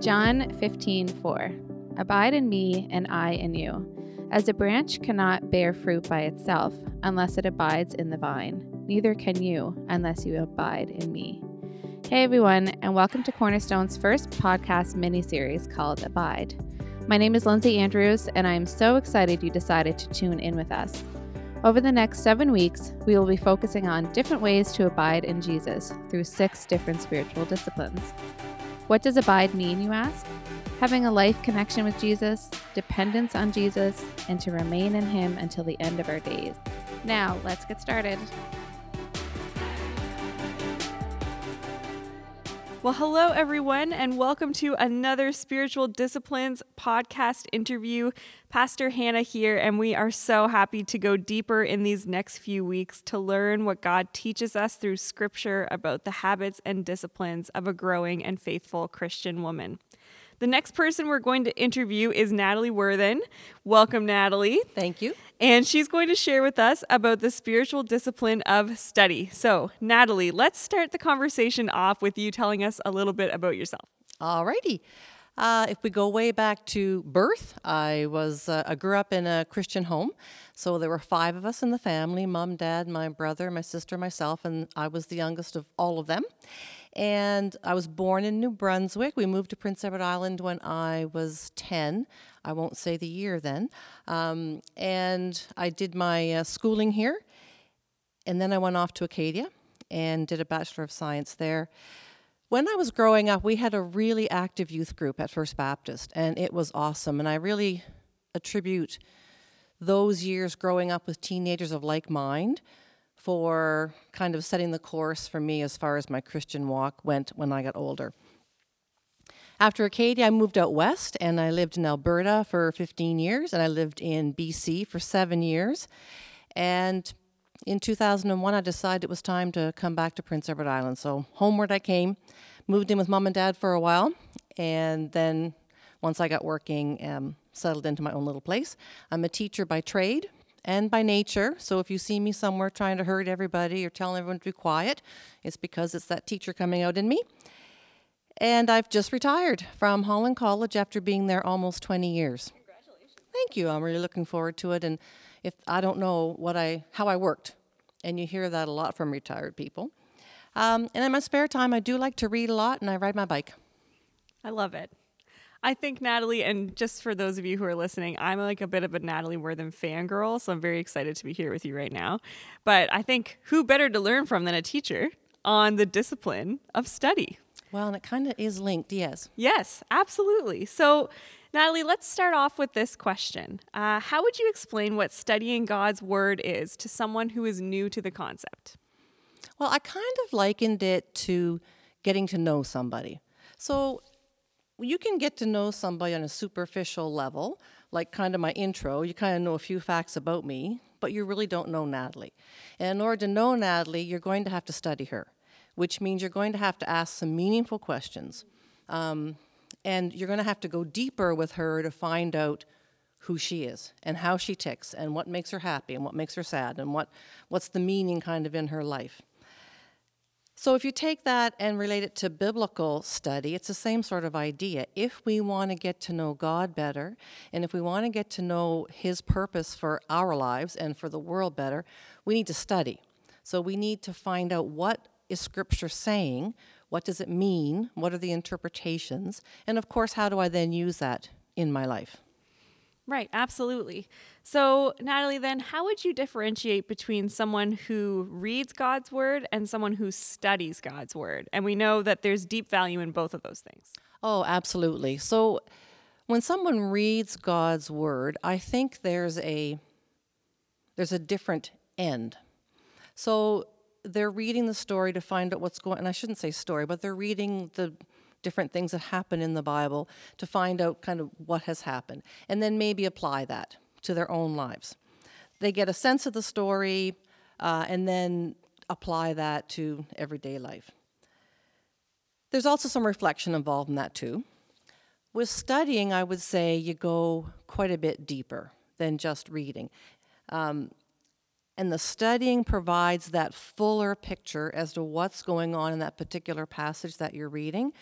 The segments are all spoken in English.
John 15, 4. Abide in me, and I in you. As a branch cannot bear fruit by itself unless it abides in the vine, neither can you unless you abide in me. Hey everyone, and welcome to Cornerstone's first podcast mini series called Abide. My name is Lindsay Andrews, and I am so excited you decided to tune in with us. Over the next seven weeks, we will be focusing on different ways to abide in Jesus through six different spiritual disciplines. What does abide mean, you ask? Having a life connection with Jesus, dependence on Jesus, and to remain in Him until the end of our days. Now, let's get started. Well, hello, everyone, and welcome to another Spiritual Disciplines podcast interview. Pastor Hannah here, and we are so happy to go deeper in these next few weeks to learn what God teaches us through Scripture about the habits and disciplines of a growing and faithful Christian woman. The next person we're going to interview is Natalie Worthen. Welcome, Natalie. Thank you. And she's going to share with us about the spiritual discipline of study. So, Natalie, let's start the conversation off with you telling us a little bit about yourself. All righty. Uh, if we go way back to birth, I was uh, I grew up in a Christian home, so there were five of us in the family: mom, dad, my brother, my sister, myself, and I was the youngest of all of them. And I was born in New Brunswick. We moved to Prince Edward Island when I was 10. I won't say the year then. Um, and I did my uh, schooling here. And then I went off to Acadia and did a Bachelor of Science there. When I was growing up, we had a really active youth group at First Baptist, and it was awesome. And I really attribute those years growing up with teenagers of like mind for kind of setting the course for me as far as my Christian walk went when I got older. After Acadia, I moved out west and I lived in Alberta for 15 years and I lived in BC for seven years. And in 2001, I decided it was time to come back to Prince Edward Island. So homeward I came, moved in with mom and dad for a while, and then once I got working, um, settled into my own little place. I'm a teacher by trade and by nature. So if you see me somewhere trying to hurt everybody or telling everyone to be quiet, it's because it's that teacher coming out in me. And I've just retired from Holland College after being there almost 20 years. Congratulations. Thank you. I'm really looking forward to it. And if I don't know what I how I worked, and you hear that a lot from retired people. Um, and in my spare time, I do like to read a lot, and I ride my bike. I love it. I think Natalie, and just for those of you who are listening, I'm like a bit of a Natalie Worthen fangirl, so I'm very excited to be here with you right now. But I think who better to learn from than a teacher on the discipline of study? Well, and it kind of is linked, yes. Yes, absolutely. So, Natalie, let's start off with this question. Uh, how would you explain what studying God's Word is to someone who is new to the concept? Well, I kind of likened it to getting to know somebody. So, you can get to know somebody on a superficial level, like kind of my intro. You kind of know a few facts about me, but you really don't know Natalie. And in order to know Natalie, you're going to have to study her, which means you're going to have to ask some meaningful questions. Um, and you're going to have to go deeper with her to find out who she is and how she ticks and what makes her happy and what makes her sad and what, what's the meaning kind of in her life. So, if you take that and relate it to biblical study, it's the same sort of idea. If we want to get to know God better, and if we want to get to know His purpose for our lives and for the world better, we need to study. So, we need to find out what is Scripture saying, what does it mean, what are the interpretations, and of course, how do I then use that in my life? Right, absolutely. So, Natalie, then how would you differentiate between someone who reads God's word and someone who studies God's word? And we know that there's deep value in both of those things. Oh, absolutely. So, when someone reads God's word, I think there's a there's a different end. So, they're reading the story to find out what's going and I shouldn't say story, but they're reading the different things that happen in the Bible to find out kind of what has happened, and then maybe apply that to their own lives. They get a sense of the story uh, and then apply that to everyday life. There's also some reflection involved in that too. With studying, I would say you go quite a bit deeper than just reading. Um, and the studying provides that fuller picture as to what's going on in that particular passage that you're reading.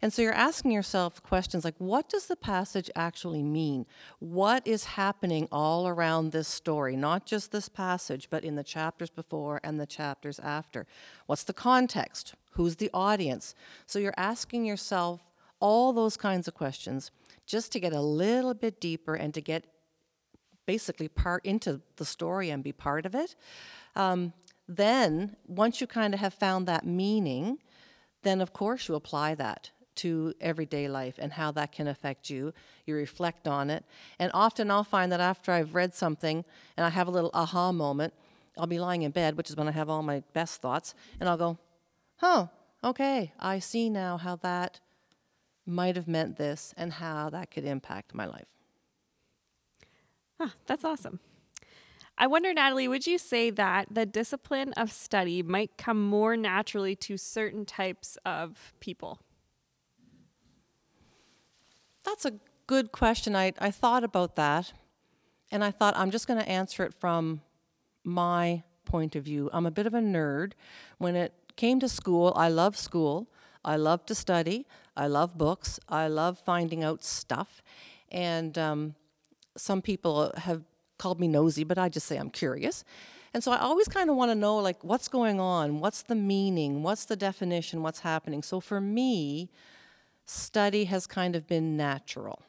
And so you're asking yourself questions like what does the passage actually mean? What is happening all around this story, not just this passage, but in the chapters before and the chapters after? What's the context? Who's the audience? So you're asking yourself all those kinds of questions just to get a little bit deeper and to get basically part into the story and be part of it. Um, then, once you kind of have found that meaning, then of course you apply that to everyday life and how that can affect you. You reflect on it. And often I'll find that after I've read something and I have a little aha moment, I'll be lying in bed, which is when I have all my best thoughts, and I'll go, oh, okay, I see now how that might have meant this and how that could impact my life. Huh, that's awesome. I wonder, Natalie, would you say that the discipline of study might come more naturally to certain types of people? That's a good question. I, I thought about that, and I thought I'm just going to answer it from my point of view. I'm a bit of a nerd. When it came to school, I love school. I love to study. I love books. I love finding out stuff. And um, some people have called me nosy, but I just say I'm curious. And so I always kind of want to know like what's going on, what's the meaning, what's the definition, what's happening. So for me, study has kind of been natural.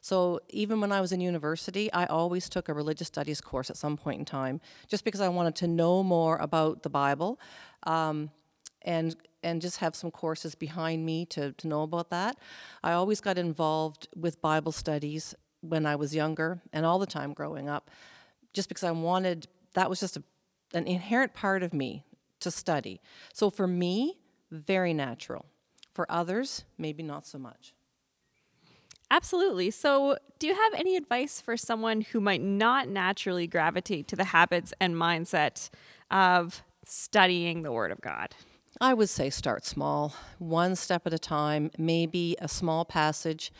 So even when I was in university, I always took a religious studies course at some point in time, just because I wanted to know more about the Bible, um, and and just have some courses behind me to to know about that. I always got involved with Bible studies when I was younger and all the time growing up, just because I wanted, that was just a, an inherent part of me to study. So for me, very natural. For others, maybe not so much. Absolutely. So, do you have any advice for someone who might not naturally gravitate to the habits and mindset of studying the Word of God? I would say start small, one step at a time, maybe a small passage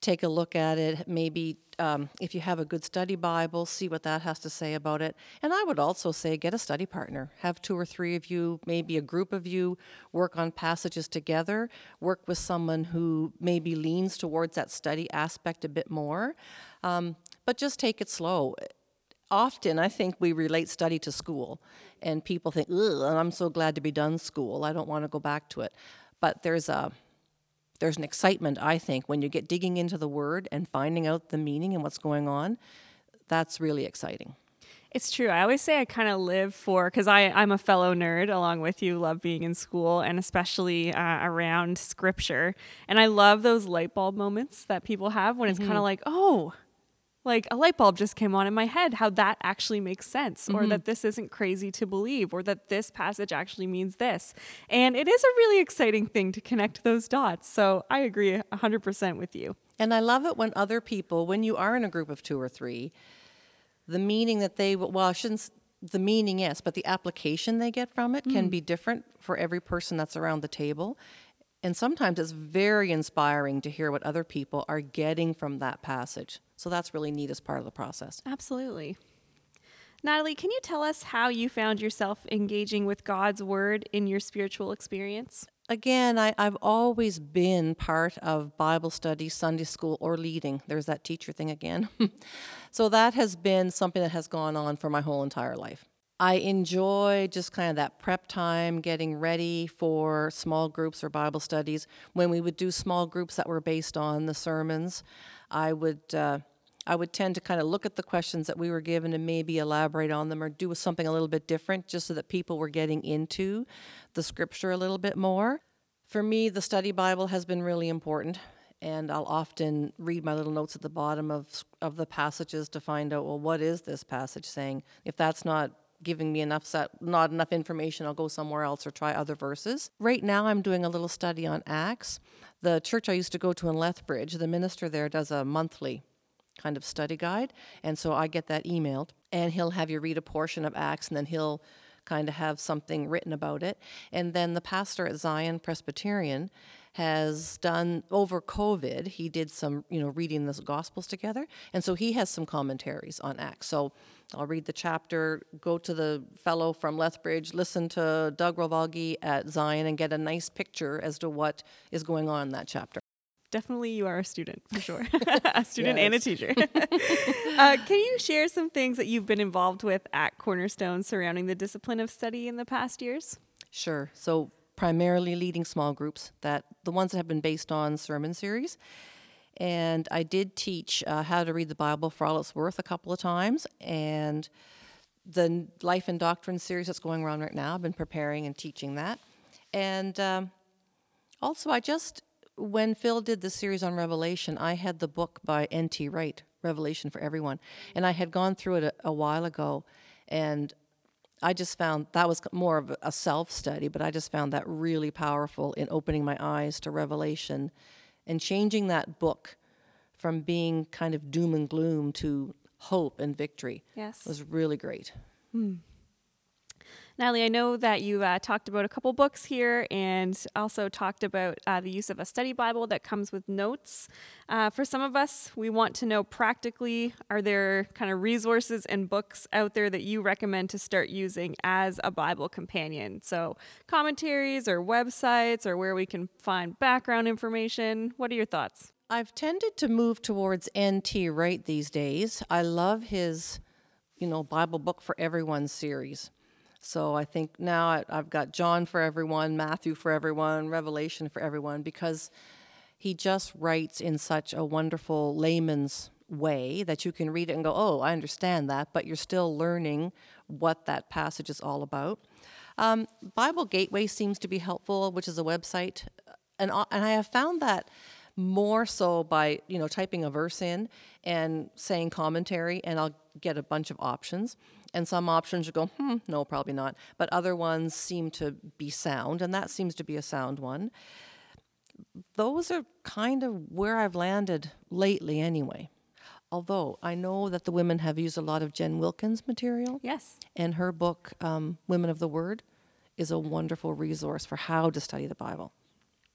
take a look at it. Maybe um, if you have a good study Bible, see what that has to say about it. And I would also say get a study partner. Have two or three of you, maybe a group of you, work on passages together. Work with someone who maybe leans towards that study aspect a bit more. Um, but just take it slow. Often, I think we relate study to school, and people think, "Ugh, I'm so glad to be done school. I don't want to go back to it." But there's a there's an excitement, I think, when you get digging into the word and finding out the meaning and what's going on. That's really exciting. It's true. I always say I kind of live for because I'm a fellow nerd along with you, love being in school and especially uh, around scripture. And I love those light bulb moments that people have when it's mm-hmm. kind of like, oh, like a light bulb just came on in my head how that actually makes sense mm-hmm. or that this isn't crazy to believe or that this passage actually means this and it is a really exciting thing to connect those dots so i agree 100% with you and i love it when other people when you are in a group of two or three the meaning that they well I shouldn't the meaning yes but the application they get from it mm. can be different for every person that's around the table and sometimes it's very inspiring to hear what other people are getting from that passage. So that's really neat as part of the process. Absolutely. Natalie, can you tell us how you found yourself engaging with God's Word in your spiritual experience? Again, I, have always been part of Bible study, Sunday school, or leading. There's that teacher thing again. so that has been something that has gone on for my whole entire life. I enjoy just kind of that prep time, getting ready for small groups or Bible studies. When we would do small groups that were based on the sermons, I would uh, I would tend to kind of look at the questions that we were given and maybe elaborate on them or do something a little bit different, just so that people were getting into the scripture a little bit more. For me, the study Bible has been really important and I'll often read my little notes at the bottom of of the passages to find out well what is this passage saying if that's not giving me enough set, not enough information, I'll go somewhere else or try other verses. Right now, I'm doing a little study on Acts. The church I used to go to in Lethbridge, the minister there does a monthly kind of study guide, and so I get that emailed, and he'll have you read a portion of Acts, and then he'll kind of have something written about it. And then the pastor at Zion Presbyterian has done over COVID. He did some, you know, reading the Gospels together, and so he has some commentaries on Acts. So I'll read the chapter, go to the fellow from Lethbridge, listen to Doug Rovalgi at Zion, and get a nice picture as to what is going on in that chapter. Definitely, you are a student for sure, a student and a teacher. uh, can you share some things that you've been involved with at Cornerstone surrounding the discipline of study in the past years? Sure. So, primarily leading small groups, that the ones that have been based on sermon series. And I did teach uh, how to read the Bible for all it's worth a couple of times. And the Life and Doctrine series that's going around right now, I've been preparing and teaching that. And um, also, I just when Phil did the series on Revelation, I had the book by N.T. Wright, Revelation for Everyone, and I had gone through it a, a while ago, and I just found that was more of a self study, but I just found that really powerful in opening my eyes to Revelation and changing that book from being kind of doom and gloom to hope and victory. Yes. was really great. Hmm. Natalie, I know that you uh, talked about a couple books here and also talked about uh, the use of a study Bible that comes with notes. Uh, for some of us, we want to know practically are there kind of resources and books out there that you recommend to start using as a Bible companion? So, commentaries or websites or where we can find background information. What are your thoughts? I've tended to move towards N.T. Wright these days. I love his, you know, Bible book for everyone series. So I think now I've got John for everyone, Matthew for everyone, Revelation for everyone, because he just writes in such a wonderful layman's way that you can read it and go, oh, I understand that, but you're still learning what that passage is all about. Um, Bible Gateway seems to be helpful, which is a website, and and I have found that more so by you know typing a verse in and saying commentary, and I'll get a bunch of options. And some options you go, hmm, no, probably not. But other ones seem to be sound, and that seems to be a sound one. Those are kind of where I've landed lately, anyway. Although I know that the women have used a lot of Jen Wilkin's material. Yes. And her book, um, Women of the Word, is a wonderful resource for how to study the Bible.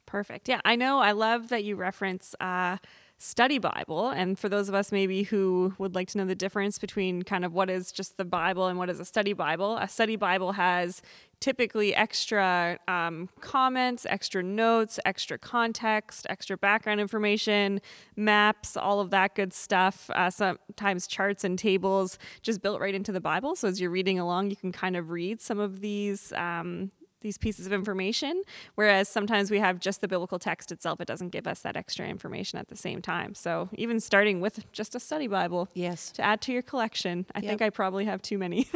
Perfect. Yeah, I know. I love that you reference uh, study Bible. And for those of us maybe who would like to know the difference between kind of what is just the Bible and what is a study Bible, a study Bible has typically extra um, comments, extra notes, extra context, extra background information, maps, all of that good stuff. Uh, sometimes charts and tables just built right into the Bible. So as you're reading along, you can kind of read some of these um, these pieces of information. Whereas sometimes we have just the biblical text itself, it doesn't give us that extra information at the same time. So even starting with just a study Bible, yes, to add to your collection. I yep. think I probably have too many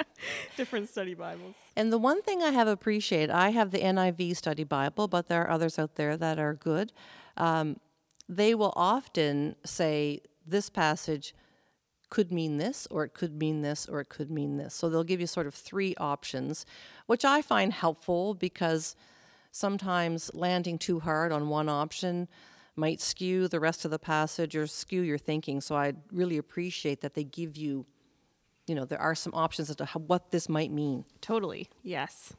different study Bibles. And the one thing I have appreciated, I have the NIV study Bible, but there are others out there that are good. Um, they will often say this passage could mean this, or it could mean this, or it could mean this. So they'll give you sort of three options, which I find helpful because sometimes landing too hard on one option might skew the rest of the passage or skew your thinking. So I really appreciate that they give you, you know, there are some options as to how, what this might mean. Totally, yes.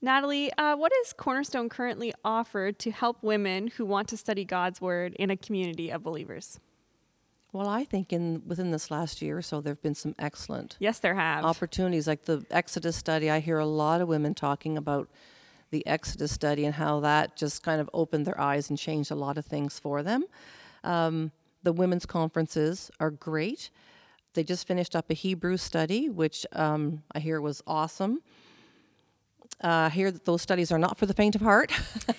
Natalie, uh, what is Cornerstone currently offered to help women who want to study God's Word in a community of believers? Well, I think in within this last year or so, there have been some excellent yes, there have opportunities like the Exodus study. I hear a lot of women talking about the Exodus study and how that just kind of opened their eyes and changed a lot of things for them. Um, the women's conferences are great. They just finished up a Hebrew study, which um, I hear was awesome. Uh, hear that those studies are not for the faint of heart.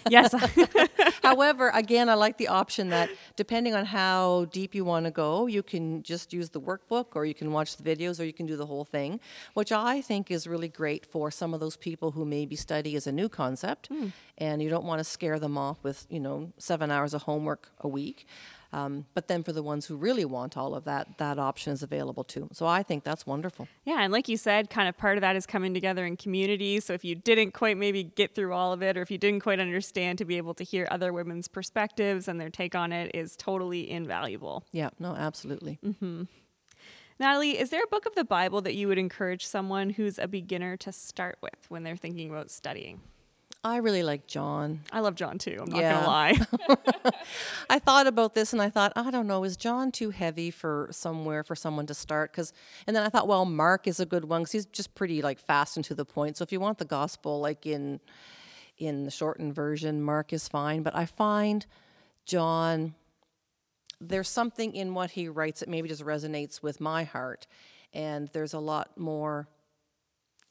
yes. However, again, I like the option that depending on how deep you want to go, you can just use the workbook or you can watch the videos or you can do the whole thing, which I think is really great for some of those people who maybe study as a new concept mm. and you don't want to scare them off with, you know, seven hours of homework a week. Um, but then for the ones who really want all of that, that option is available too. So I think that's wonderful. Yeah, and like you said, kind of part of that is coming together in community. So if you didn't quite maybe get through all of it, or if you didn't quite understand, to be able to hear other women's perspectives and their take on it is totally invaluable. Yeah, no, absolutely. Mm-hmm. Natalie, is there a book of the Bible that you would encourage someone who's a beginner to start with when they're thinking about studying? I really like John. I love John too. I'm not Yeah. gonna lie. I thought about this and I thought, I don't know, is John too heavy for somewhere for someone to start? Because, and then I thought, well, Mark is a good one because he's just pretty like fast and to the point. So if you want the gospel, like in in the shortened version, Mark is fine. But I find John, there's something in what he writes that maybe just resonates with my heart, and there's a lot more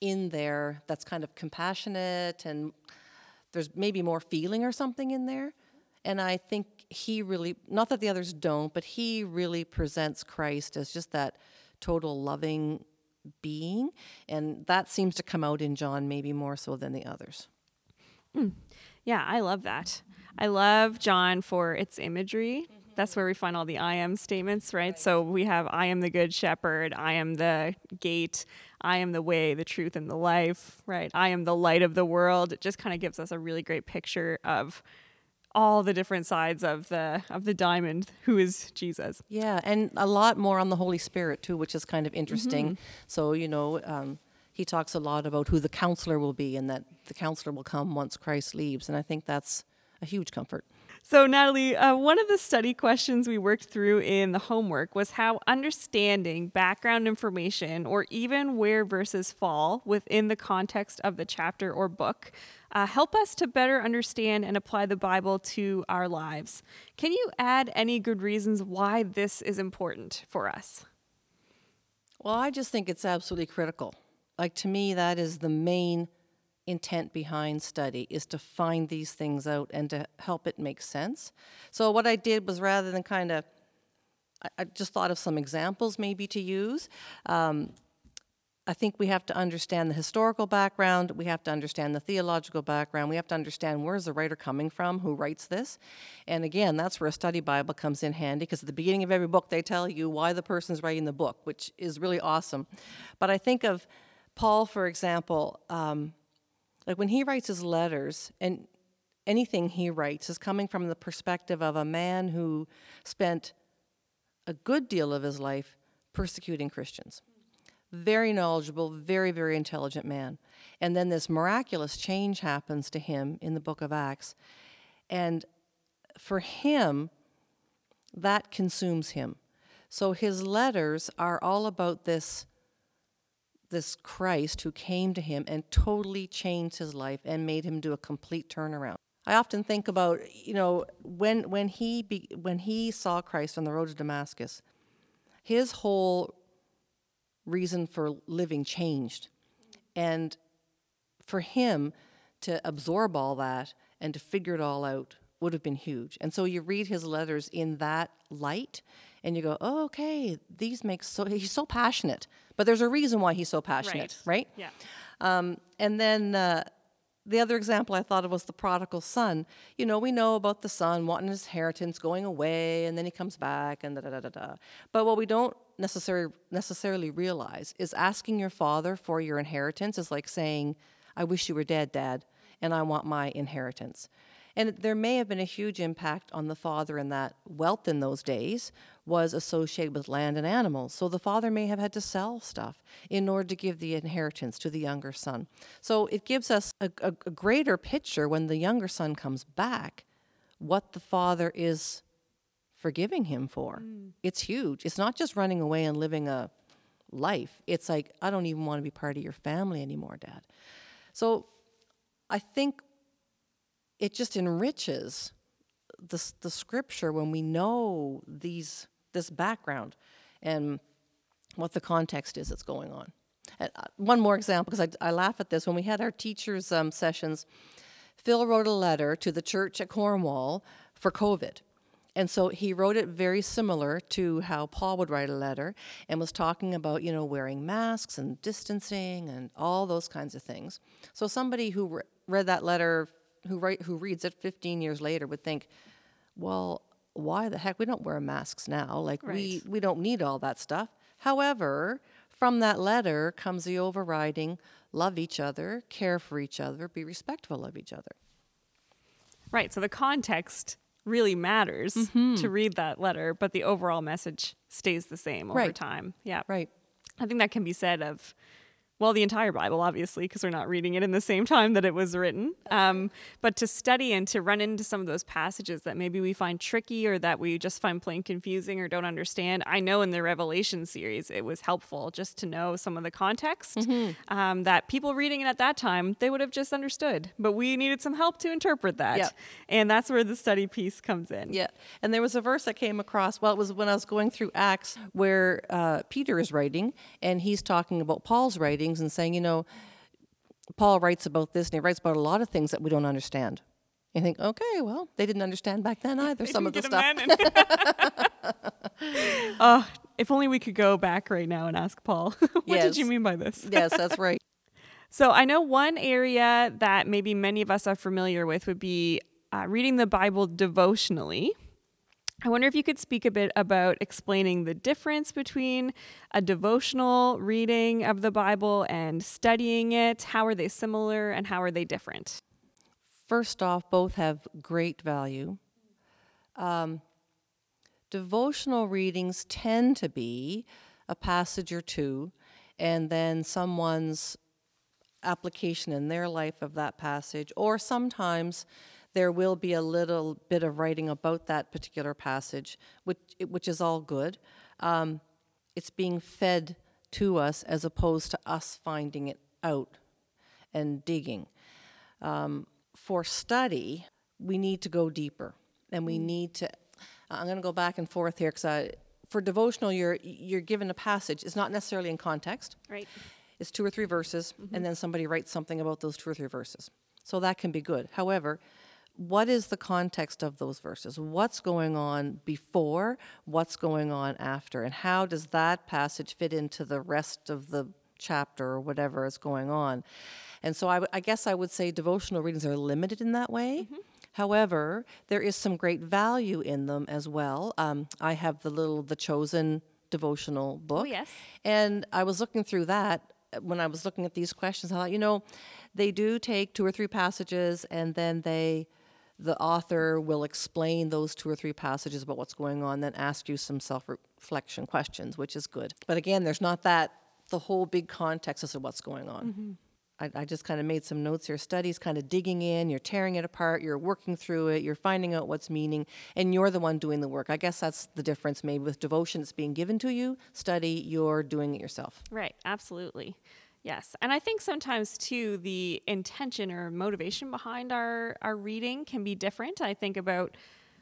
in there that's kind of compassionate and there's maybe more feeling or something in there. And I think he really, not that the others don't, but he really presents Christ as just that total loving being. And that seems to come out in John maybe more so than the others. Hmm. Yeah, I love that. I love John for its imagery. That's where we find all the I am statements, right? So we have I am the good shepherd, I am the gate, I am the way, the truth, and the life, right? I am the light of the world. It just kind of gives us a really great picture of all the different sides of the of the diamond who is Jesus. Yeah, and a lot more on the Holy Spirit too, which is kind of interesting. So, you know, um, he talks a lot about who the counselor will be and that the counselor will come once Christ leaves. And I think that's a huge comfort. So, Natalie, uh, one of the study questions we worked through in the homework was how understanding background information or even where verses fall within the context of the chapter or book uh, help us to better understand and apply the Bible to our lives. Can you add any good reasons why this is important for us? Well, I just think it's absolutely critical. Like to me, that is the main intent behind study is to find these things out and to help it make sense. So what I did was rather than kind of, I, I just thought of some examples maybe to use. Um, I think we have to understand the historical background, we have to understand the theological background, we have to understand where's the writer coming from, who writes this. And again, that's where a study Bible comes in handy because at the beginning of every book they tell you why the person's writing the book, which is really awesome. But I think of Paul, for example, um, like when he writes his letters, and anything he writes is coming from the perspective of a man who spent a good deal of his life persecuting Christians very knowledgeable, very, very intelligent man. And then this miraculous change happens to him in the book of Acts. And for him, that consumes him. So his letters are all about this this Christ who came to him and totally changed his life and made him do a complete turnaround. I often think about, you know, when when he be, when he saw Christ on the road to Damascus, his whole reason for living changed. And for him to absorb all that and to figure it all out would have been huge. And so you read his letters in that light and you go, oh, okay, these make so, he's so passionate. But there's a reason why he's so passionate, right? Yeah. Um, and then uh, the other example I thought of was the prodigal son. You know, we know about the son wanting his inheritance, going away, and then he comes back, and da da da da da. But what we don't necessarily necessarily realize is asking your father for your inheritance is like saying, "I wish you were dead, Dad, and I want my inheritance." And there may have been a huge impact on the father in that wealth in those days was associated with land and animals. So the father may have had to sell stuff in order to give the inheritance to the younger son. So it gives us a, a, a greater picture when the younger son comes back what the father is forgiving him for. Mm. It's huge. It's not just running away and living a life. It's like, I don't even want to be part of your family anymore, Dad. So I think it just enriches the, the scripture when we know these this background and what the context is that's going on. And uh, one more example, because I, I laugh at this. When we had our teachers' um, sessions, Phil wrote a letter to the church at Cornwall for COVID. And so he wrote it very similar to how Paul would write a letter and was talking about, you know, wearing masks and distancing and all those kinds of things. So somebody who re- read that letter, who, write, who reads it 15 years later, would think, well, why the heck? We don't wear masks now. Like, we, Right. we don't need all that stuff. However, from that letter comes the overriding love each other, care for each other, be respectful of each other. Right. So the context really matters mm-hmm. to read that letter, but the overall message stays the same over Right. time. Yeah. Right. I think that can be said of well, the entire Bible, obviously, because we're not reading it in the same time that it was written. Um, but to study and to run into some of those passages that maybe we find tricky or that we just find plain confusing or don't understand. I know in the Revelation series, it was helpful just to know some of the context Mm-hmm. um, that people reading it at that time, they would have just understood. But we needed some help to interpret that. Yep. And that's where the study piece comes in. Yeah, and there was a verse I came across. Well, it was when I was going through Acts where uh, Peter is writing, and he's talking about Paul's writings and saying, you know, Paul writes about this, and he writes about a lot of things that we don't understand. You think, okay, well, they didn't understand back then either. some of the Get 'em stuff. then. oh, if only we could go back right now and ask Paul, what did you mean by this? yes, that's right. So I know one area that maybe many of us are familiar with would be uh, reading the Bible devotionally. I wonder if you could speak a bit about explaining the difference between a devotional reading of the Bible and studying it. How are they similar and how are they different? First off, both have great value. Um, devotional readings tend to be a passage or two, and then someone's application in their life of that passage, or sometimes there will be a little bit of writing about that particular passage, which, which is all good. Um, it's being fed to us as opposed to us finding it out and digging um, for study, we need to go deeper, and we mm. need to. I'm going to go back and forth here because for devotional, you're you're given a passage. It's not necessarily in context. Right. It's two or three verses, and mm-hmm. then somebody writes something about those two or three verses. So that can be good. However, what is the context of those verses? What's going on before? What's going on after? And how does that passage fit into the rest of the chapter or whatever is going on? And so I, w- I guess I would say devotional readings are limited in that way. However, there is some great value in them as well. Um, I have the little The Chosen devotional book. yes. And I was looking through that uh, when I was looking at these questions. I thought, you know, they do take two or three passages and then they, the author will explain those two or three passages about what's going on, then ask you some self reflection questions, which is good. But again, there's not that, the whole big context as to what's going on. Mm-hmm. I, I just kind of made some notes here. Studies kind of digging in, you're tearing it apart, you're working through it, you're finding out what's meaning, and you're the one doing the work. I guess that's the difference maybe with devotion, it's being given to you. Study, you're doing it yourself. Right, absolutely. Yes. And I think sometimes too the intention or motivation behind our our reading can be different. I think about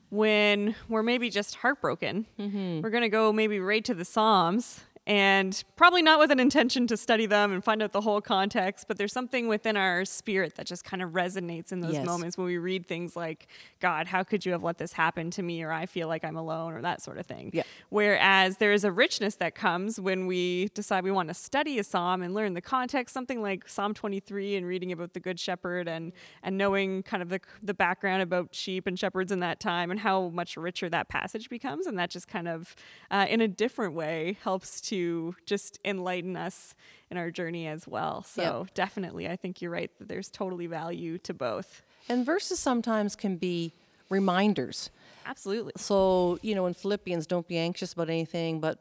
when we're maybe just heartbroken. Mm-hmm. We're going to go maybe right to the Psalms and probably not with an intention to study them and find out the whole context, but there's something within our spirit that just kind of resonates in those Yes. moments when we read things like, God, how could you have let this happen to me? Or I feel like I'm alone, or that sort of thing. Yeah. Whereas there is a richness that comes when we decide we want to study a psalm and learn the context, something like Psalm 23 and reading about the Good Shepherd and, and knowing kind of the, the background about sheep and shepherds in that time and how much richer that passage becomes. And that just kind of, uh, in a different way, helps to just enlighten us in our journey as well. So definitely, I think you're right that there's totally value to both. And verses sometimes can be reminders. Absolutely. So, you know, in Philippians, don't be anxious about anything, but,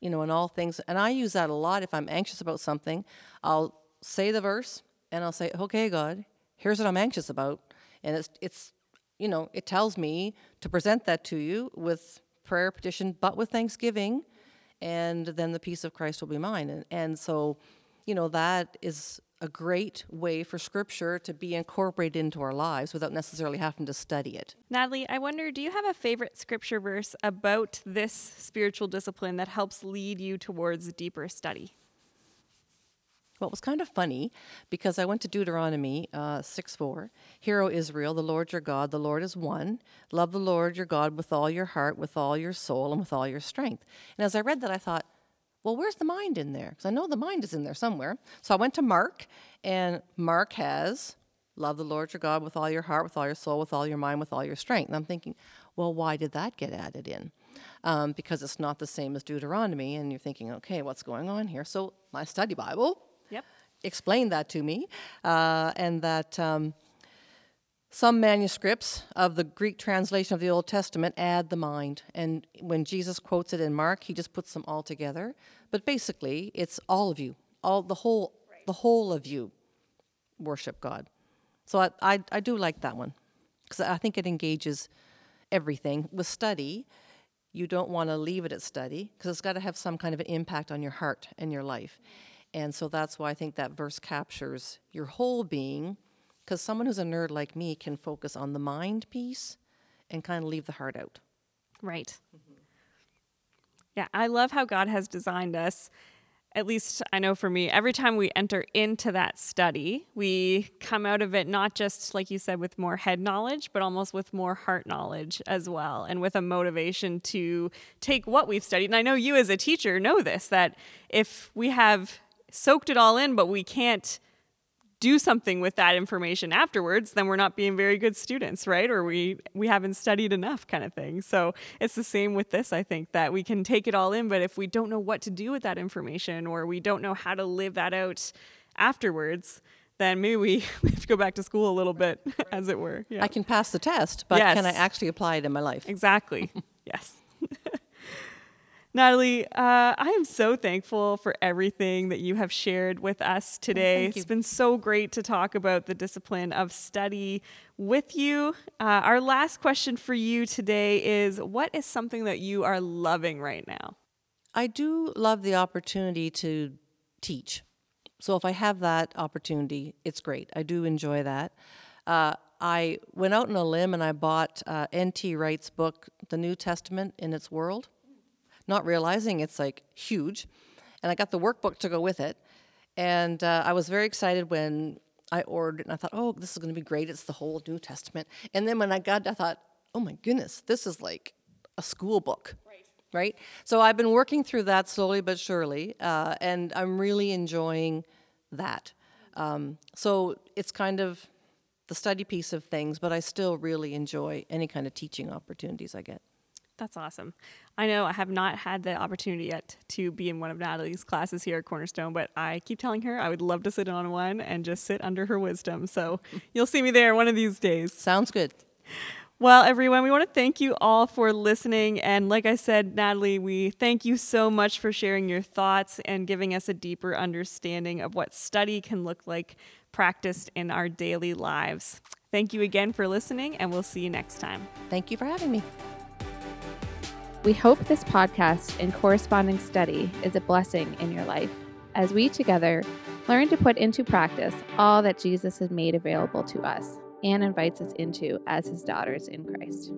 you know, in all things. And I use that a lot. If I'm anxious about something, I'll say the verse and I'll say, okay, God, here's what I'm anxious about. And it's, it's, you know, it tells me to present that to you with prayer, petition, but with thanksgiving. And then the peace of Christ will be mine. And, and so, you know, that is a great way for scripture to be incorporated into our lives without necessarily having to study it. Natalie, I wonder, do you have a favorite scripture verse about this spiritual discipline that helps lead you towards deeper study? Well, it was kind of funny because I went to Deuteronomy uh, 6 4. Hear, O Israel, the Lord your God, the Lord is one. Love the Lord your God with all your heart, with all your soul, and with all your strength. And as I read that, I thought, well, where's the mind in there? Because I know the mind is in there somewhere. So I went to Mark, and Mark has love the Lord your God with all your heart, with all your soul, with all your mind, with all your strength. And I'm thinking, well, why did that get added in? Um, because it's not the same as Deuteronomy. And you're thinking, okay, what's going on here? So my study Bible Yep. explained that to me, uh, and that um, some manuscripts of the Greek translation of the Old Testament add the mind. And when Jesus quotes it in Mark, he just puts them all together. But basically, it's all of you, all the whole. The the whole of you worship God. So I, I, I do like that one because I think it engages everything. With study, you don't want to leave it at study because it's got to have some kind of an impact on your heart and your life. And so that's why I think that verse captures your whole being because someone who's a nerd like me can focus on the mind piece and kind of leave the heart out. Right. Yeah, I love how God has designed us. At least I know for me, every time we enter into that study, we come out of it not just, like you said, with more head knowledge, but almost with more heart knowledge as well, and with a motivation to take what we've studied. And I know you as a teacher know this that if we have soaked it all in, but we can't do something with that information afterwards, then we're not being very good students, right? Or we we haven't studied enough kind of thing. So it's the same with this, I think, that we can take it all in, but if we don't know what to do with that information or we don't know how to live that out afterwards, then maybe we, we have to go back to school a little bit, as it were. Yeah. I can pass the test, but yes. can I actually apply it in my life? Exactly. yes. Natalie, uh, I am so thankful for everything that you have shared with us today. It's been so great to talk about the discipline of study with you. Uh, our last question for you today is What is something that you are loving right now? I do love the opportunity to teach. So if I have that opportunity, it's great. I do enjoy that. Uh, I went out on a limb and I bought uh, N.T. Wright's book, The New Testament in Its World not realizing it's like huge. And I got the workbook to go with it. And uh, I was very excited when I ordered and I thought, oh, this is going to be great. It's the whole New Testament. And then when I got, I thought, oh my goodness, this is like a school book. Right. right? So I've been working through that slowly but surely, uh, and I'm really enjoying that. Um, so it's kind of the study piece of things, but I still really enjoy any kind of teaching opportunities I get. That's awesome. I know I have not had the opportunity yet to be in one of Natalie's classes here at Cornerstone, but I keep telling her I would love to sit on one and just sit under her wisdom. So you'll see me there one of these days. Sounds good. Well, everyone, we want to thank you all for listening. And like I said, Natalie, we thank you so much for sharing your thoughts and giving us a deeper understanding of what study can look like practiced in our daily lives. Thank you again for listening, and we'll see you next time. Thank you for having me. We hope this podcast and corresponding study is a blessing in your life as we together learn to put into practice all that Jesus has made available to us and invites us into as his daughters in Christ.